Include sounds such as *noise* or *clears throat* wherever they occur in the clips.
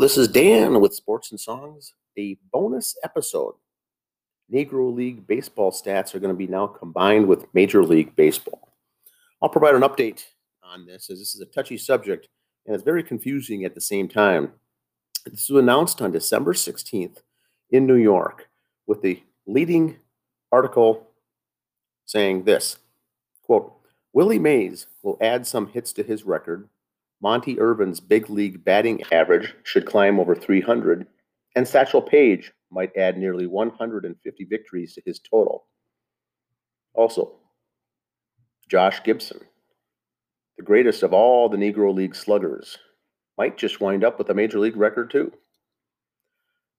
This is Dan with Sports and Songs, a bonus episode. Negro League baseball stats are going to be now combined with Major League Baseball. I'll provide an update on this as this is a touchy subject and it's very confusing at the same time. This was announced on December 16th in New York with the leading article saying this quote, Willie Mays will add some hits to his record Monte Irvin's big league batting average should climb over 300, and Satchel Paige might add nearly 150 victories to his total. Also, Josh Gibson, the greatest of all the Negro League sluggers, might just wind up with a major league record too.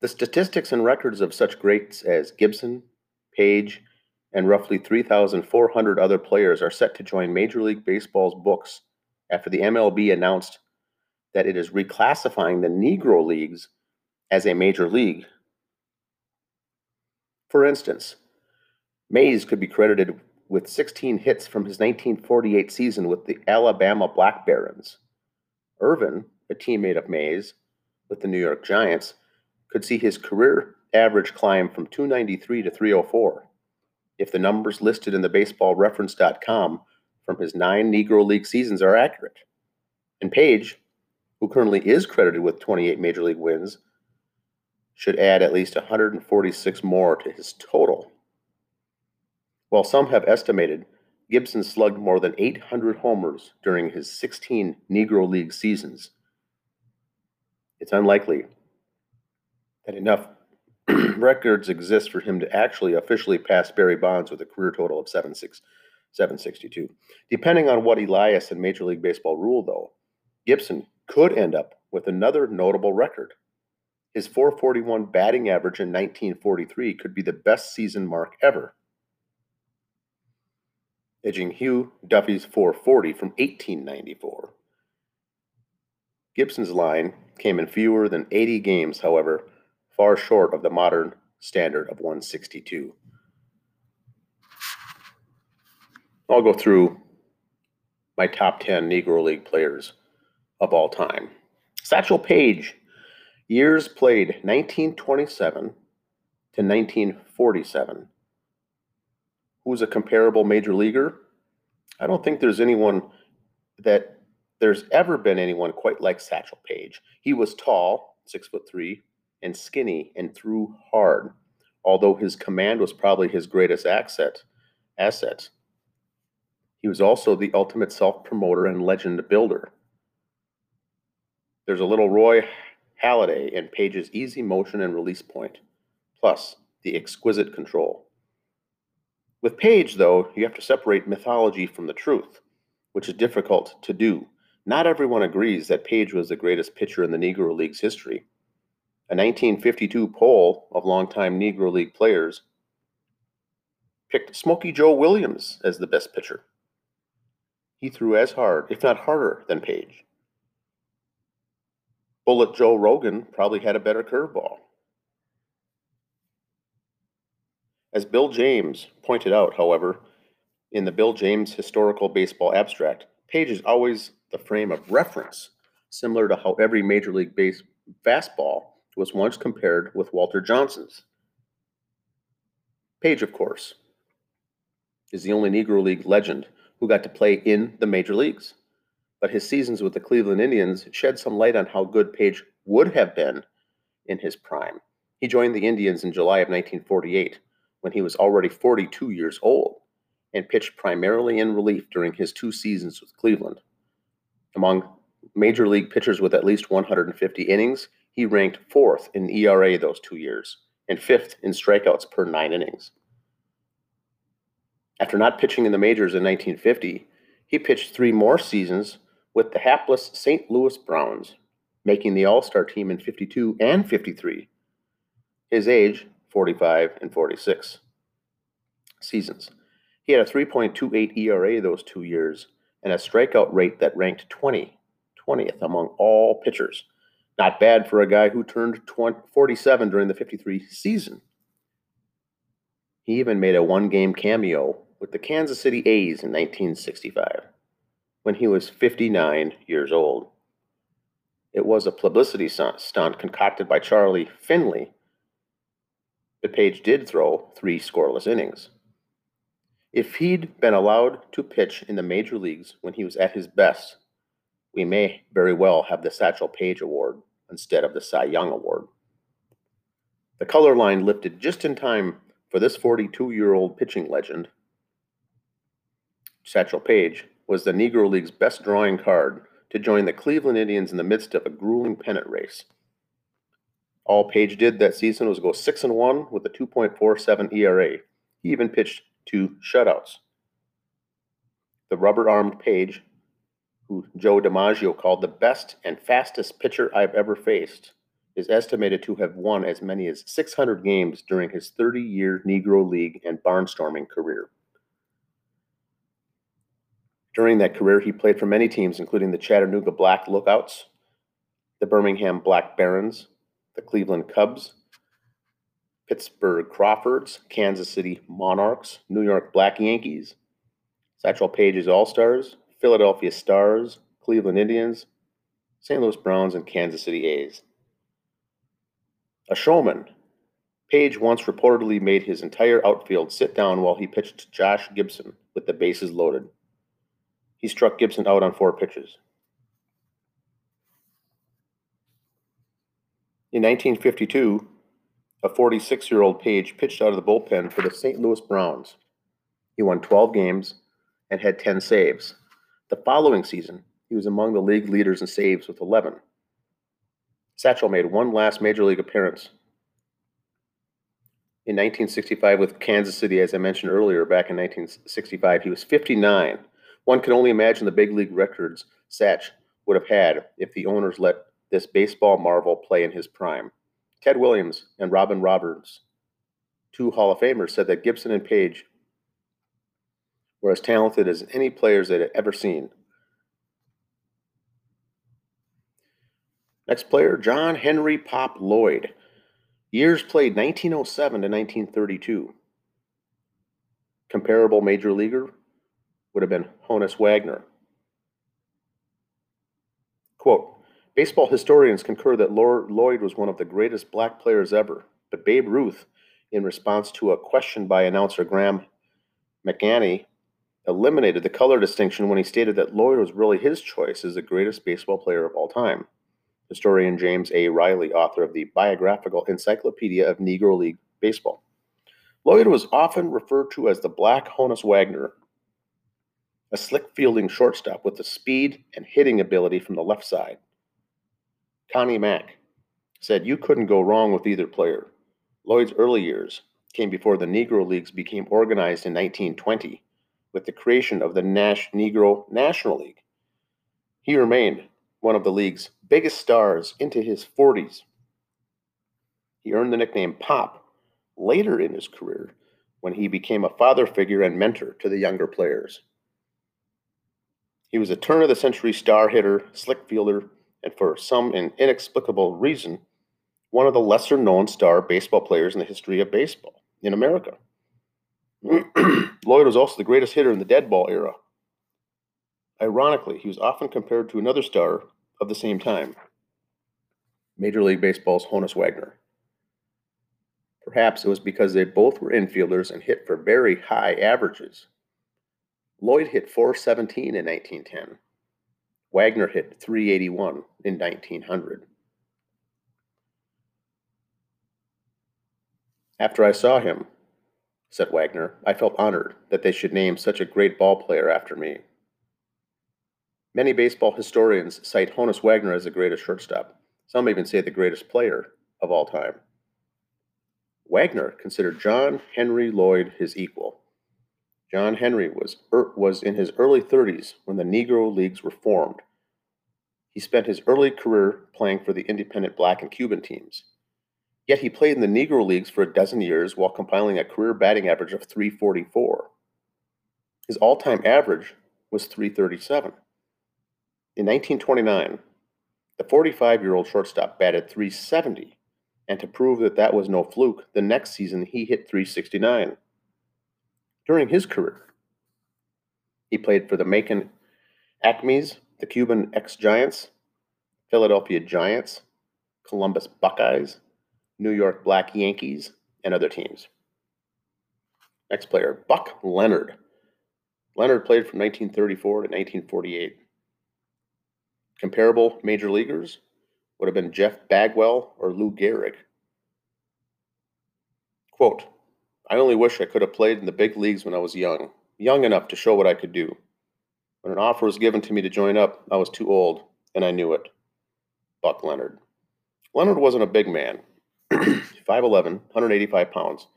The statistics and records of such greats as Gibson, Paige, and roughly 3,400 other players are set to join Major League Baseball's books after the MLB announced that it is reclassifying the Negro Leagues as a major league. For instance, Mays could be credited with 16 hits from his 1948 season with the Alabama Black Barons. Irvin, a teammate of Mays with the New York Giants, could see his career average climb from 293 to 304 if the numbers listed in the baseballreference.com from his nine Negro League seasons are accurate. And Paige, who currently is credited with 28 Major League wins, should add at least 146 more to his total. While some have estimated Gibson slugged more than 800 homers during his 16 Negro League seasons, it's unlikely that enough *clears throat* records exist for him to actually officially pass Barry Bonds with a career total of 76 762. Depending on what Elias and Major League Baseball rule, though, Gibson could end up with another notable record. His 441 batting average in 1943 could be the best season mark ever, edging Hugh Duffy's 440 from 1894. Gibson's line came in fewer than 80 games, however, far short of the modern standard of 162. I'll go through my top 10 Negro League players of all time. Satchel Paige, years played 1927 to 1947. Who's a comparable major leaguer? I don't think there's anyone that there's ever been anyone quite like Satchel Paige. He was tall, six foot three, and skinny and threw hard, although his command was probably his greatest asset. Asset. He was also the ultimate self promoter and legend builder. There's a little Roy Halladay in Paige's easy motion and release point, plus the exquisite control. With Paige, though, you have to separate mythology from the truth, which is difficult to do. Not everyone agrees that Paige was the greatest pitcher in the Negro League's history. A 1952 poll of longtime Negro League players picked Smokey Joe Williams as the best pitcher. He threw as hard, if not harder, than Paige. Bullet Joe Rogan probably had a better curveball. As Bill James pointed out, however, in the Bill James Historical Baseball Abstract, Paige is always the frame of reference, similar to how every Major League base fastball was once compared with Walter Johnson's. Paige, of course, is the only Negro League legend who got to play in the major leagues. But his seasons with the Cleveland Indians shed some light on how good Paige would have been in his prime. He joined the Indians in July of 1948 when he was already 42 years old and pitched primarily in relief during his two seasons with Cleveland. Among major league pitchers with at least 150 innings, he ranked fourth in ERA those two years and fifth in strikeouts per nine innings. After not pitching in the majors in 1950, he pitched three more seasons with the hapless St. Louis Browns, making the All Star team in 52 and 53. His age, 45 and 46 seasons. He had a 3.28 ERA those two years and a strikeout rate that ranked 20, 20th among all pitchers. Not bad for a guy who turned 20, 47 during the 53 season. He even made a one game cameo with the Kansas City A's in 1965 when he was 59 years old. It was a publicity stunt concocted by Charlie Finley, but Paige did throw three scoreless innings. If he'd been allowed to pitch in the major leagues when he was at his best, we may very well have the Satchel Paige Award instead of the Cy Young Award. The color line lifted just in time for this 42 year old pitching legend. Satchel Paige was the Negro League's best drawing card to join the Cleveland Indians in the midst of a grueling pennant race. All Paige did that season was go 6 and 1 with a 2.47 ERA. He even pitched two shutouts. The rubber armed Paige, who Joe DiMaggio called the best and fastest pitcher I've ever faced, is estimated to have won as many as 600 games during his 30 year Negro League and barnstorming career. During that career, he played for many teams, including the Chattanooga Black Lookouts, the Birmingham Black Barons, the Cleveland Cubs, Pittsburgh Crawfords, Kansas City Monarchs, New York Black Yankees, Satchel Paige's All Stars, Philadelphia Stars, Cleveland Indians, St. Louis Browns, and Kansas City A's. A showman, Paige once reportedly made his entire outfield sit down while he pitched to Josh Gibson with the bases loaded. He struck Gibson out on four pitches. In 1952, a 46 year old Paige pitched out of the bullpen for the St. Louis Browns. He won 12 games and had 10 saves. The following season, he was among the league leaders in saves with 11. Satchel made one last major league appearance in 1965 with Kansas City, as I mentioned earlier, back in 1965. He was 59 one can only imagine the big league records Satch would have had if the owners let this baseball marvel play in his prime. Ted Williams and Robin Roberts, two Hall of Famers, said that Gibson and Paige were as talented as any players they had ever seen. Next player, John Henry Pop Lloyd. Years played 1907 to 1932. Comparable major leaguer, would have been Honus Wagner. Quote, Baseball historians concur that Lloyd was one of the greatest black players ever, but Babe Ruth, in response to a question by announcer Graham McNamee, eliminated the color distinction when he stated that Lloyd was really his choice as the greatest baseball player of all time. Historian James A. Riley, author of the Biographical Encyclopedia of Negro League Baseball. Lloyd was often referred to as the Black Honus Wagner a slick fielding shortstop with the speed and hitting ability from the left side. Connie Mack said you couldn't go wrong with either player. Lloyd's early years came before the Negro Leagues became organized in 1920 with the creation of the Nash Negro National League. He remained one of the league's biggest stars into his 40s. He earned the nickname Pop later in his career when he became a father figure and mentor to the younger players. He was a turn of the century star hitter, slick fielder, and for some inexplicable reason, one of the lesser known star baseball players in the history of baseball in America. *clears throat* Lloyd was also the greatest hitter in the dead ball era. Ironically, he was often compared to another star of the same time, Major League Baseball's Honus Wagner. Perhaps it was because they both were infielders and hit for very high averages. Lloyd hit 417 in 1910. Wagner hit 381 in 1900. After I saw him, said Wagner, I felt honored that they should name such a great ball player after me. Many baseball historians cite Honus Wagner as the greatest shortstop. Some even say the greatest player of all time. Wagner considered John Henry Lloyd his equal. John Henry was, er, was in his early 30s when the Negro Leagues were formed. He spent his early career playing for the independent black and Cuban teams. Yet he played in the Negro Leagues for a dozen years while compiling a career batting average of 344. His all time average was 337. In 1929, the 45 year old shortstop batted 370, and to prove that that was no fluke, the next season he hit 369 during his career. He played for the Macon Acmes, the Cuban ex Giants, Philadelphia Giants, Columbus Buckeyes, New York Black Yankees, and other teams. Next player, Buck Leonard. Leonard played from 1934 to 1948. Comparable major leaguers would have been Jeff Bagwell or Lou Gehrig. Quote, I only wish I could have played in the big leagues when I was young, young enough to show what I could do. When an offer was given to me to join up, I was too old, and I knew it. Buck Leonard. Leonard wasn't a big man, *clears throat* 5'11, 185 pounds.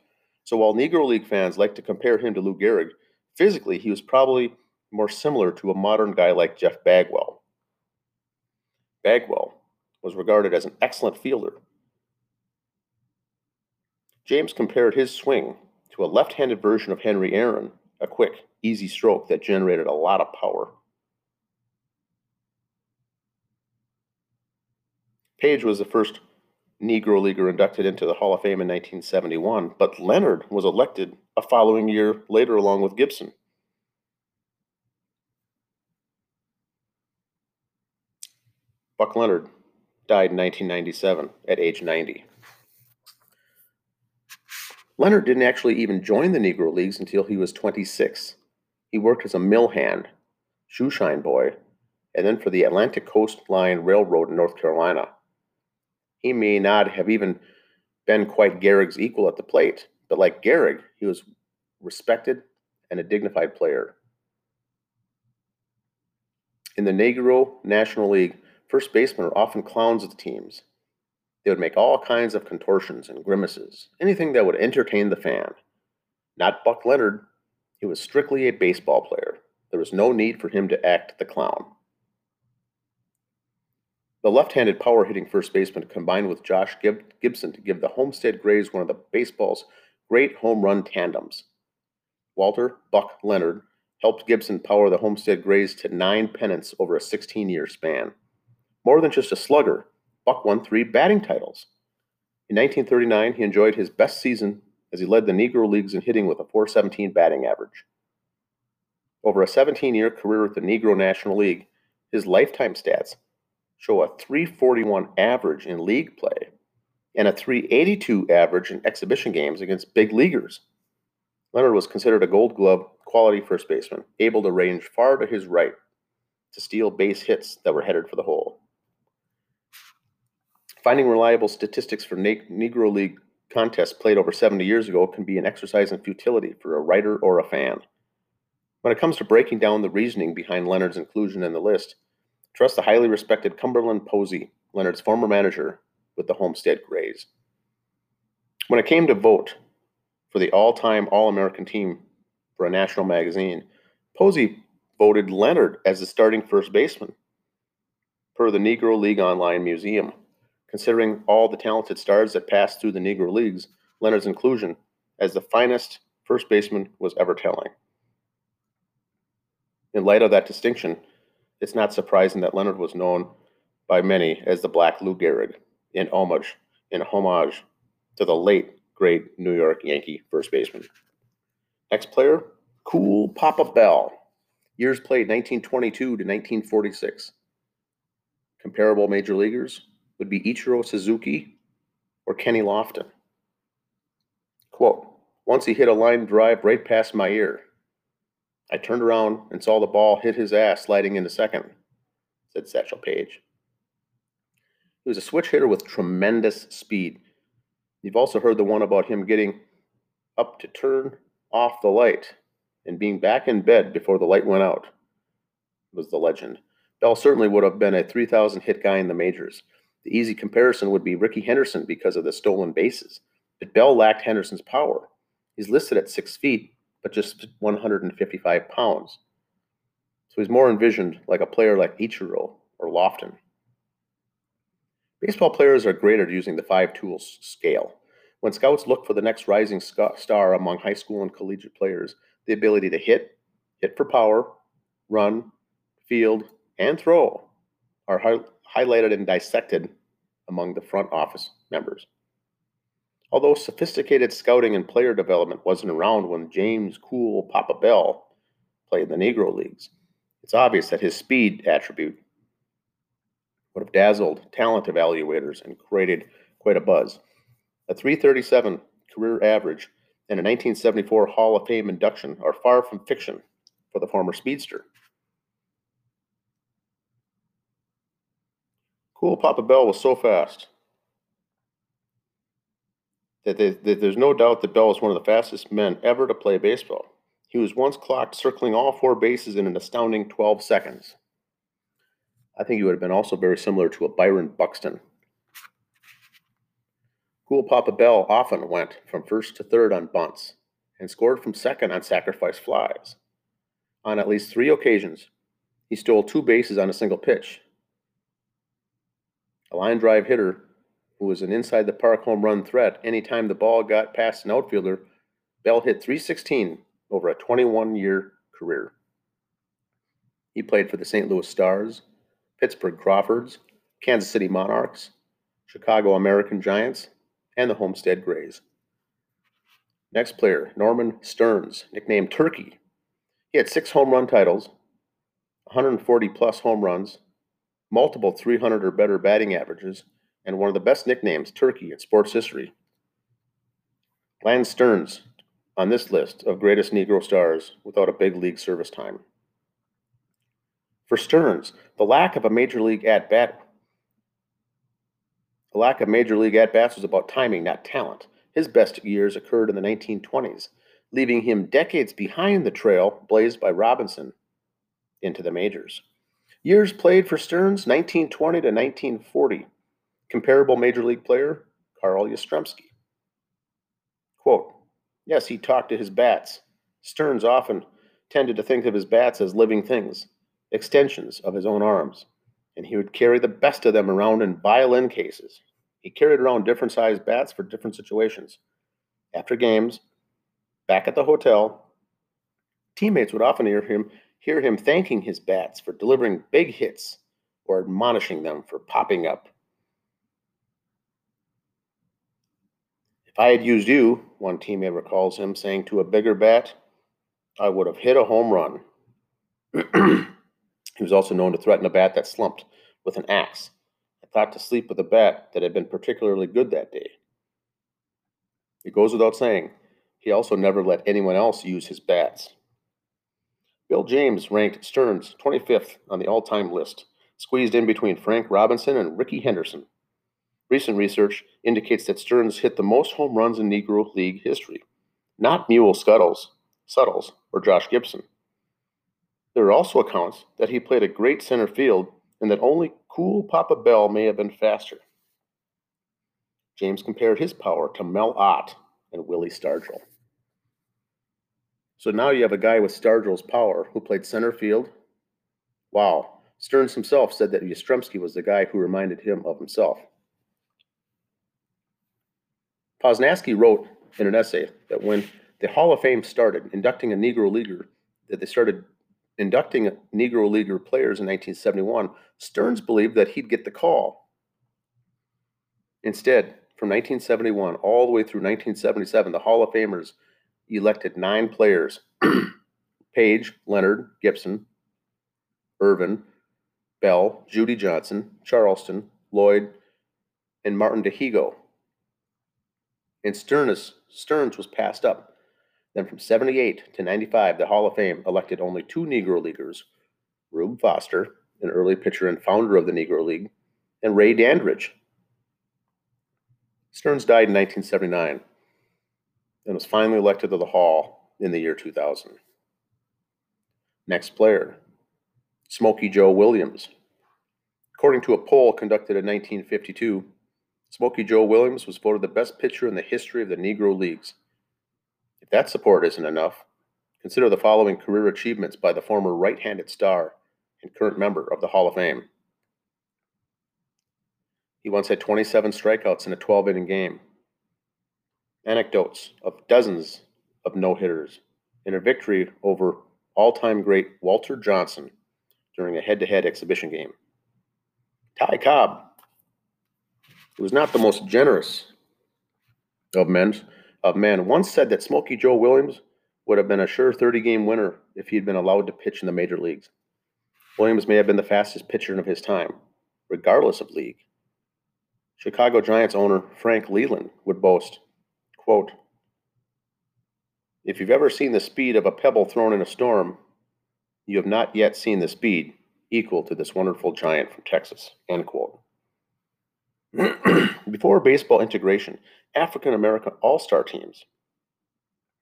So while Negro League fans like to compare him to Lou Gehrig, physically he was probably more similar to a modern guy like Jeff Bagwell. Bagwell was regarded as an excellent fielder. James compared his swing to a left handed version of Henry Aaron, a quick, easy stroke that generated a lot of power. Paige was the first Negro Leaguer inducted into the Hall of Fame in 1971, but Leonard was elected a following year later along with Gibson. Buck Leonard died in 1997 at age 90. Leonard didn't actually even join the Negro Leagues until he was 26. He worked as a mill hand, shoeshine boy, and then for the Atlantic Coast Line Railroad in North Carolina. He may not have even been quite Gehrig's equal at the plate, but like Gehrig, he was respected and a dignified player. In the Negro National League, first basemen are often clowns of the teams. They would make all kinds of contortions and grimaces, anything that would entertain the fan. Not Buck Leonard. He was strictly a baseball player. There was no need for him to act the clown. The left handed power hitting first baseman combined with Josh Gibson to give the Homestead Grays one of the baseball's great home run tandems. Walter Buck Leonard helped Gibson power the Homestead Grays to nine pennants over a 16 year span. More than just a slugger, Buck won three batting titles. In 1939, he enjoyed his best season as he led the Negro Leagues in hitting with a 417 batting average. Over a 17 year career with the Negro National League, his lifetime stats show a 341 average in league play and a 382 average in exhibition games against big leaguers. Leonard was considered a gold glove quality first baseman, able to range far to his right to steal base hits that were headed for the hole. Finding reliable statistics for Negro League contests played over 70 years ago can be an exercise in futility for a writer or a fan. When it comes to breaking down the reasoning behind Leonard's inclusion in the list, trust the highly respected Cumberland Posey, Leonard's former manager with the Homestead Grays. When it came to vote for the all time All American team for a national magazine, Posey voted Leonard as the starting first baseman, per the Negro League Online Museum. Considering all the talented stars that passed through the Negro Leagues, Leonard's inclusion as the finest first baseman was ever telling. In light of that distinction, it's not surprising that Leonard was known by many as the Black Lou Gehrig in homage, in homage to the late great New York Yankee first baseman. Next player, Cool Papa Bell. Years played 1922 to 1946. Comparable major leaguers would be Ichiro Suzuki or Kenny Lofton. Quote, once he hit a line drive right past my ear. I turned around and saw the ball hit his ass sliding into second, said Satchel Paige. He was a switch hitter with tremendous speed. You've also heard the one about him getting up to turn off the light and being back in bed before the light went out, was the legend. Bell certainly would have been a 3,000 hit guy in the majors. The easy comparison would be Rickey Henderson because of the stolen bases. But Bell lacked Henderson's power. He's listed at six feet, but just 155 pounds. So he's more envisioned like a player like Ichiro or Lofton. Baseball players are great at using the five tools scale. When scouts look for the next rising star among high school and collegiate players, the ability to hit, hit for power, run, field, and throw are hi- highlighted and dissected among the front office members. Although sophisticated scouting and player development wasn't around when James Cool Papa Bell played in the Negro Leagues, it's obvious that his speed attribute would have dazzled talent evaluators and created quite a buzz. A 337 career average and a 1974 Hall of Fame induction are far from fiction for the former speedster. Cool Papa Bell was so fast that, they, that there's no doubt that Bell was one of the fastest men ever to play baseball. He was once clocked circling all four bases in an astounding 12 seconds. I think he would have been also very similar to a Byron Buxton. Cool Papa Bell often went from first to third on bunts and scored from second on sacrifice flies. On at least three occasions, he stole two bases on a single pitch. A line drive hitter who was an inside the park home run threat anytime the ball got past an outfielder, Bell hit 316 over a 21 year career. He played for the St. Louis Stars, Pittsburgh Crawfords, Kansas City Monarchs, Chicago American Giants, and the Homestead Grays. Next player, Norman Stearnes, nicknamed Turkey. He had six home run titles, 140 plus home runs, multiple 300 or better batting averages, and one of the best nicknames, Turkey, in sports history. Lance Stearnes on this list of greatest Negro stars without a big league service time. For Stearnes, the lack of a major league at bat the lack of major league at bats was about timing, not talent. His best years occurred in the 1920s, leaving him decades behind the trail blazed by Robinson into the majors. Years played for Stearnes 1920 to 1940. Comparable major league player Carl Yastrzemski. Quote, yes, he talked to his bats. Stearnes often tended to think of his bats as living things extensions of his own arms, and he would carry the best of them around in violin cases. He carried around different sized bats for different situations. After games, back at the hotel, teammates would often hear him hear him thanking his bats for delivering big hits or admonishing them for popping up. If I had used you, one teammate recalls him saying to a bigger bat, I would have hit a home run. *clears throat* He was also known to threaten a bat that slumped with an axe. I thought to sleep with a bat that had been particularly good that day. It goes without saying, he also never let anyone else use his bats. Bill James ranked Stearnes 25th on the all time list, squeezed in between Frank Robinson and Rickey Henderson. Recent research indicates that Stearnes hit the most home runs in Negro League history, not Mule Scuttles, Suttles, or Josh Gibson. There are also accounts that he played a great center field and that only cool Papa Bell may have been faster. James compared his power to Mel Ott and Willie Stargell. So now you have a guy with Stargell's power who played center field. Wow. Stearnes himself said that Yastrzemski was the guy who reminded him of himself. Posnanski wrote in an essay that when the Hall of Fame started inducting a Negro leaguer, that they started inducting Negro Leaguer players in 1971, Stearnes believed that he'd get the call. Instead, from 1971 all the way through 1977, the Hall of Famers elected nine players *clears throat* Paige, Leonard, Gibson, Irvin, Bell, Judy Johnson, Charleston, Lloyd, and Martin Dihigo. And Stearnes, Stearnes was passed up then from 78 to 95, the Hall of Fame elected only two Negro Leaguers Rube Foster, an early pitcher and founder of the Negro League, and Ray Dandridge. Stearnes died in 1979 and was finally elected to the Hall in the year 2000. Next player, Smokey Joe Williams. According to a poll conducted in 1952, Smokey Joe Williams was voted the best pitcher in the history of the Negro Leagues If that support isn't enough, consider the following career achievements by the former right handed star and current member of the Hall of Fame. He once had 27 strikeouts in a 12 inning game. Anecdotes of dozens of no hitters in a victory over all time great Walter Johnson during a head to head exhibition game. Ty Cobb, who was not the most generous of men, of men once said that Smokey Joe Williams would have been a sure 30 game winner if he had been allowed to pitch in the major leagues. Williams may have been the fastest pitcher of his time, regardless of league. Chicago Giants owner Frank Leland would boast, quote, If you've ever seen the speed of a pebble thrown in a storm, you have not yet seen the speed equal to this wonderful giant from Texas, end quote. *clears throat* Before baseball integration, African American all star teams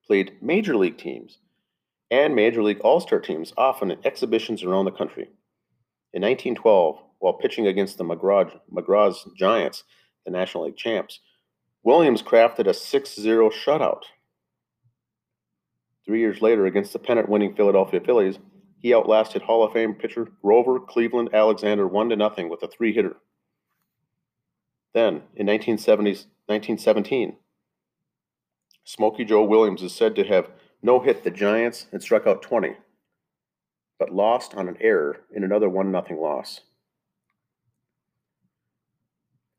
played major league teams and major league all star teams often in exhibitions around the country. In 1912, while pitching against the McGraw, McGraw's Giants, the National League champs, Williams crafted a 6 0 shutout. Three years later, against the pennant winning Philadelphia Phillies, he outlasted Hall of Fame pitcher Grover Cleveland Alexander 1 0 with a three hitter. Then, in 1917, Smokey Joe Williams is said to have no hit the Giants and struck out 20, but lost on an error in another 1 0 loss.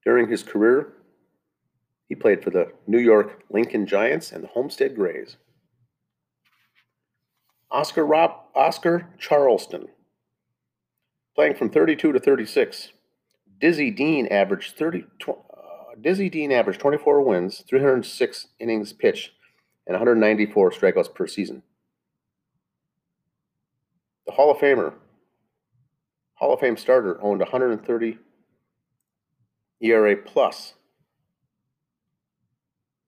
During his career, he played for the New York Lincoln Giants and the Homestead Grays. Oscar Rob, Oscar Charleston, playing from 32 to 36, Dizzy Dean averaged 30. Tw- uh, Dizzy Dean averaged 24 wins, 306 innings pitched, and 194 strikeouts per season. The Hall of Famer, Hall of Fame starter, owned 130 ERA plus.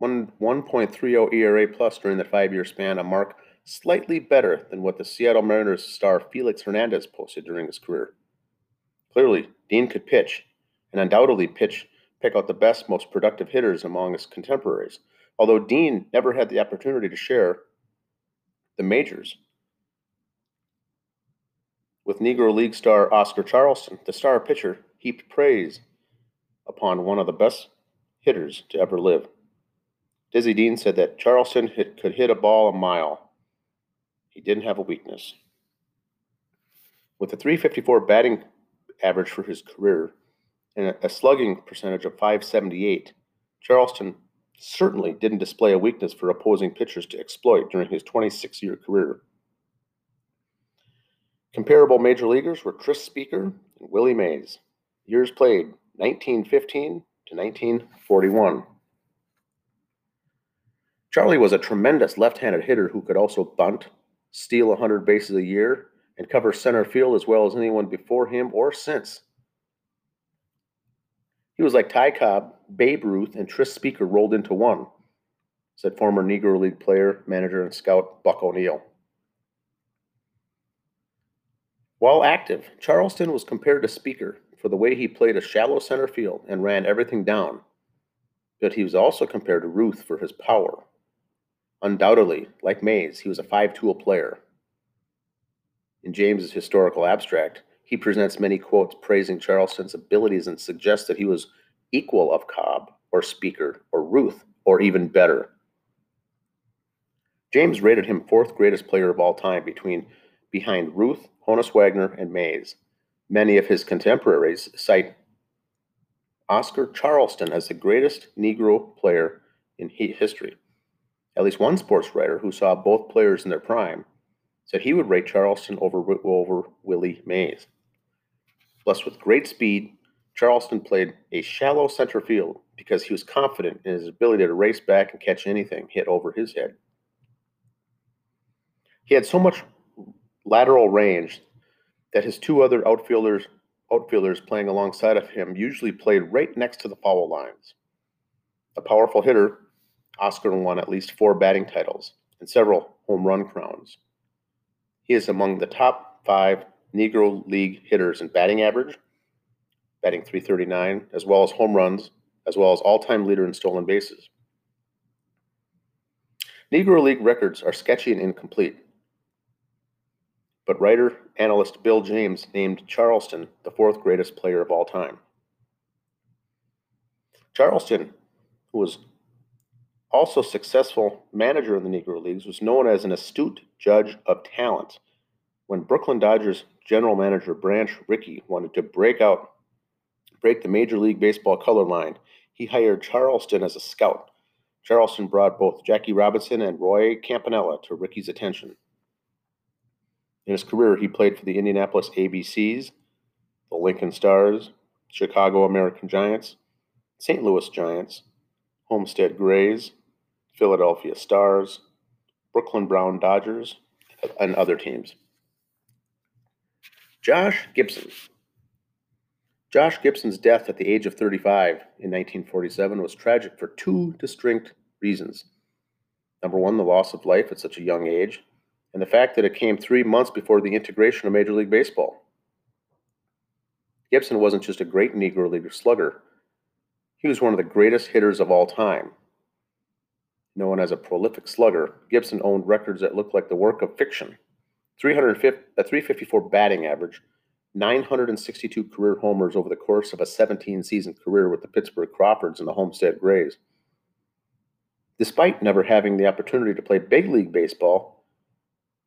One 1.30 ERA plus during the five-year span, a mark slightly better than what the Seattle Mariners star Felix Hernandez posted during his career. Clearly, Dean could pitch, and undoubtedly pitch pick out the best, most productive hitters among his contemporaries. Although Dean never had the opportunity to share the majors. With Negro League star Oscar Charleston, the star pitcher heaped praise upon one of the best hitters to ever live. Dizzy Dean said that Charleston hit, could hit a ball a mile. He didn't have a weakness. With a 354 batting average for his career and a slugging percentage of 578, Charleston certainly didn't display a weakness for opposing pitchers to exploit during his 26 year career. Comparable major leaguers were Tris Speaker and Willie Mays. Years played 1915 to 1941. Charlie was a tremendous left handed hitter who could also bunt, steal 100 bases a year, and cover center field as well as anyone before him or since. He was like Ty Cobb, Babe Ruth, and Tris Speaker rolled into one, said former Negro League player, manager, and scout Buck O'Neil. While active, Charleston was compared to Speaker for the way he played a shallow center field and ran everything down, but he was also compared to Ruth for his power. Undoubtedly, like Mays, he was a five tool player in James's historical abstract, he presents many quotes praising Charleston's abilities and suggests that he was equal of Cobb or Speaker or Ruth or even better. James rated him fourth greatest player of all time between behind Ruth, Honus Wagner, and Mays. Many of his contemporaries cite Oscar Charleston as the greatest Negro player in history. At least one sports writer who saw both players in their prime said he would rate Charleston over, over Willie Mays. Blessed with great speed, Charleston played a shallow center field because he was confident in his ability to race back and catch anything hit over his head. He had so much lateral range that his two other outfielders outfielders playing alongside of him usually played right next to the foul lines. A powerful hitter, Oscar won at least four batting titles and several home run crowns. He is among the top five Negro League hitters in batting average, batting 339, as well as home runs, as well as all time leader in stolen bases. Negro League records are sketchy and incomplete, but writer analyst Bill James named Charleston the fourth greatest player of all time. Charleston, who was also successful manager in the Negro Leagues, was known as an astute judge of talent. When Brooklyn Dodgers general manager Branch Rickey wanted to break out, break the Major League Baseball color line, he hired Charleston as a scout. Charleston brought both Jackie Robinson and Roy Campanella to Rickey's attention. In his career, he played for the Indianapolis ABCs, the Lincoln Stars, Chicago American Giants, St. Louis Giants, Homestead Grays, Philadelphia Stars, Brooklyn Brown Dodgers, and other teams. Josh Gibson. Josh Gibson's death at the age of 35 in 1947 was tragic for two distinct reasons. Number one, the loss of life at such a young age, and the fact that it came three months before the integration of Major League Baseball. Gibson wasn't just a great Negro League slugger, he was one of the greatest hitters of all time. Known as a prolific slugger, Gibson owned records that looked like the work of fiction. 350, a 354 batting average, 962 career homers over the course of a 17 season career with the Pittsburgh Crawfords and the Homestead Grays. Despite never having the opportunity to play big league baseball,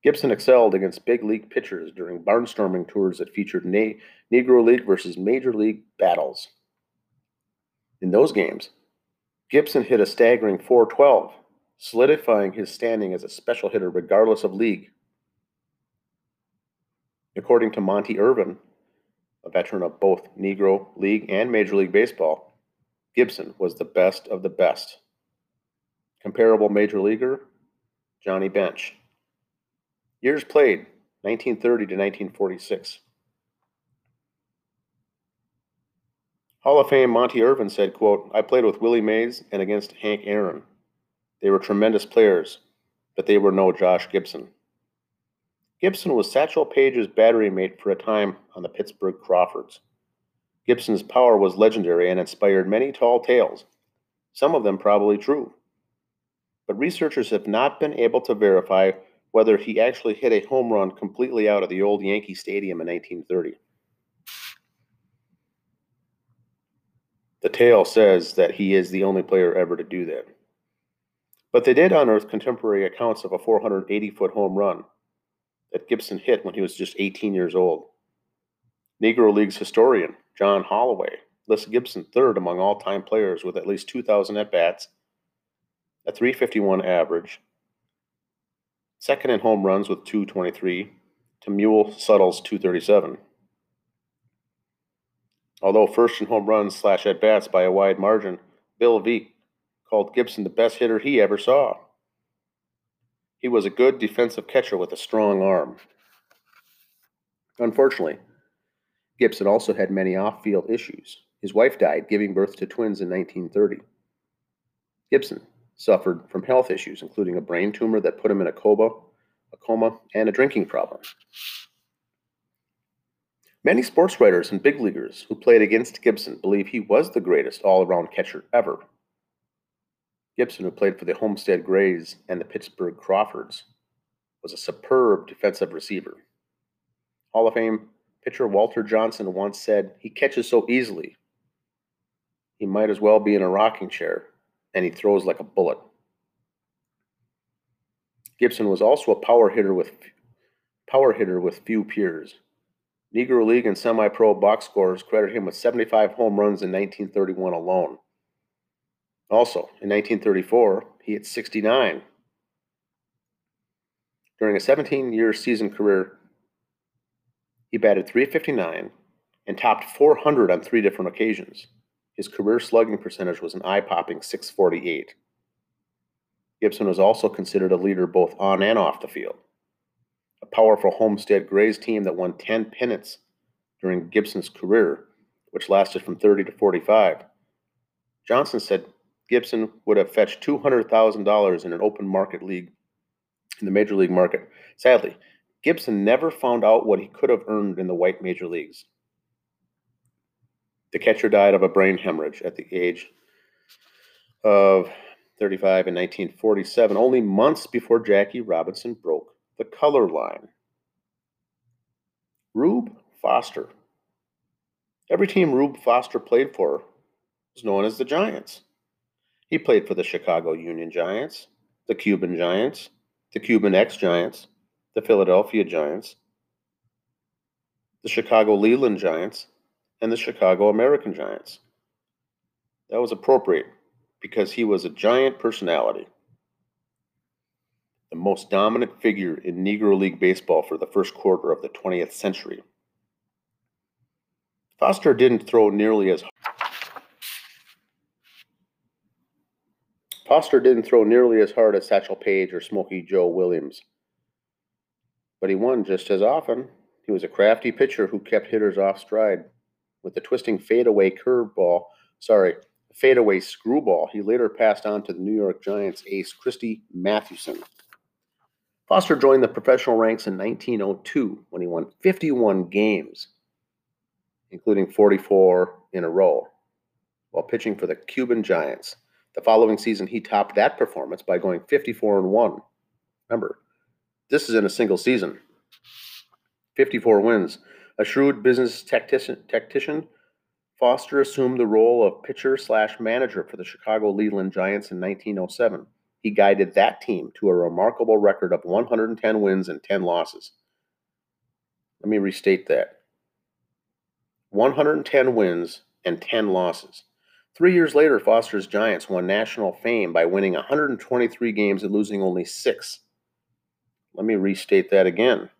Gibson excelled against big league pitchers during barnstorming tours that featured Negro League versus Major League battles. In those games, Gibson hit a staggering 412, solidifying his standing as a special hitter regardless of league. According to Monte Irvin, a veteran of both Negro League and Major League Baseball, Gibson was the best of the best. Comparable Major Leaguer, Johnny Bench. Years played, 1930 to 1946. Hall of Fame Monte Irvin said, quote, I played with Willie Mays and against Hank Aaron. They were tremendous players, but they were no Josh Gibson. Gibson was Satchel Paige's battery mate for a time on the Pittsburgh Crawfords. Gibson's power was legendary and inspired many tall tales, some of them probably true. But researchers have not been able to verify whether he actually hit a home run completely out of the old Yankee Stadium in 1930. The tale says that he is the only player ever to do that. But they did unearth contemporary accounts of a 480 foot home run that Gibson hit when he was just 18 years old. Negro League's historian, John Holway, lists Gibson third among all time players with at least 2,000 at bats, a 351 average, second in home runs with 223 to Mule Suttle's 237 although first in home runs slash at bats by a wide margin, Bill Veeck called Gibson the best hitter he ever saw. He was a good defensive catcher with a strong arm. Unfortunately, Gibson also had many off field issues. His wife died giving birth to twins in 1930. Gibson suffered from health issues, including a brain tumor that put him in a coma, a coma, and a drinking problem. Many sports writers and big leaguers who played against Gibson believe he was the greatest all around catcher ever. Gibson, who played for the Homestead Grays and the Pittsburgh Crawfords, was a superb defensive receiver. Hall of Fame pitcher Walter Johnson once said, He catches so easily. He might as well be in a rocking chair, and he throws like a bullet. Gibson was also a power hitter with power hitter with few peers. Negro League and semi pro box scores credit him with 75 home runs in 1931 alone. Also, in 1934, he hit 69. During a 17 year season career, he batted 359 and topped 400 on three different occasions. His career slugging percentage was an eye popping 648. Gibson was also considered a leader both on and off the field powerful Homestead Grays team that won 10 pennants during Gibson's career, which lasted from 30 to 45. Johnson said Gibson would have fetched $200,000 in an open market league in the major league market. Sadly, Gibson never found out what he could have earned in the white major leagues. The catcher died of a brain hemorrhage at the age of 35 in 1947, only months before Jackie Robinson broke the color line. Rube Foster. Every team Rube Foster played for was known as the Giants. He played for the Chicago Union Giants, the Cuban Giants, the Cuban X Giants, the Philadelphia Giants, the Chicago Leland Giants, and the Chicago American Giants. That was appropriate because he was a giant personality the most dominant figure in Negro League baseball for the first quarter of the 20th century. Foster didn't throw nearly as Foster didn't throw nearly as hard as Satchel Paige or Smokey Joe Williams, but he won just as often. He was a crafty pitcher who kept hitters off stride. With the twisting fadeaway curveball, sorry, fadeaway screwball, he later passed on to the New York Giants ace Christy Mathewson. Foster joined the professional ranks in 1902 when he won 51 games, including 44 in a row, while pitching for the Cuban Giants. The following season, he topped that performance by going 54 and 1. Remember, this is in a single season. 54 wins. A shrewd business tactician, tactician Foster assumed the role of pitcher slash manager for the Chicago Leland Giants in 1907. He guided that team to a remarkable record of 110 wins and 10 losses. Let me restate that 110 wins and 10 losses. Three years later, Foster's Giants won national fame by winning 123 games and losing only six. Let me restate that again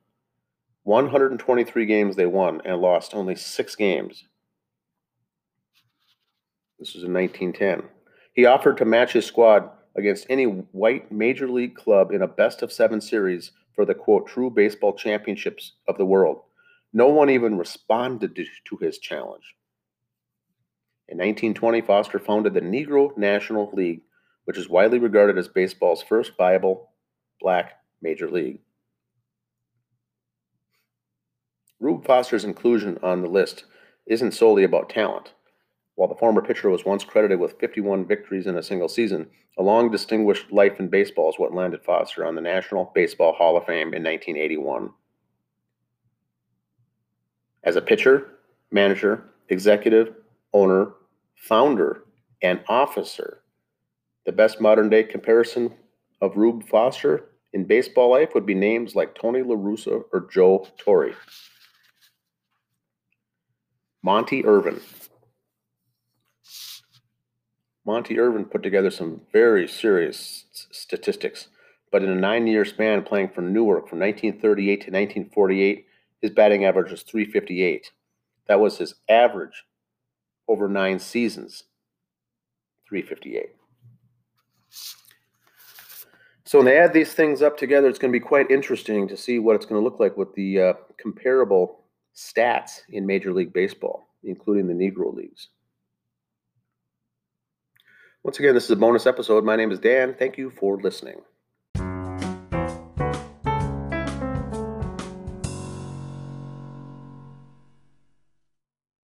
123 games they won and lost only six games. This was in 1910. He offered to match his squad against any white major league club in a best of seven series for the quote true baseball championships of the world. No one even responded to his challenge. In 1920, Foster founded the Negro National League, which is widely regarded as baseball's first viable black major league. Rube Foster's inclusion on the list isn't solely about talent. While the former pitcher was once credited with 51 victories in a single season, a long distinguished life in baseball is what landed Foster on the National Baseball Hall of Fame in 1981. As a pitcher, manager, executive, owner, founder, and officer, the best modern day comparison of Rube Foster in baseball life would be names like Tony La Russa or Joe Torre. Monte Irvin, Monte Irvin put together some very serious statistics, but in a nine year span playing for Newark from 1938 to 1948, his batting average was 358. That was his average over nine seasons 358. So when they add these things up together, it's going to be quite interesting to see what it's going to look like with the uh, comparable stats in Major League Baseball, including the Negro Leagues. Once again, this is a bonus episode. My name is Dan. Thank you for listening.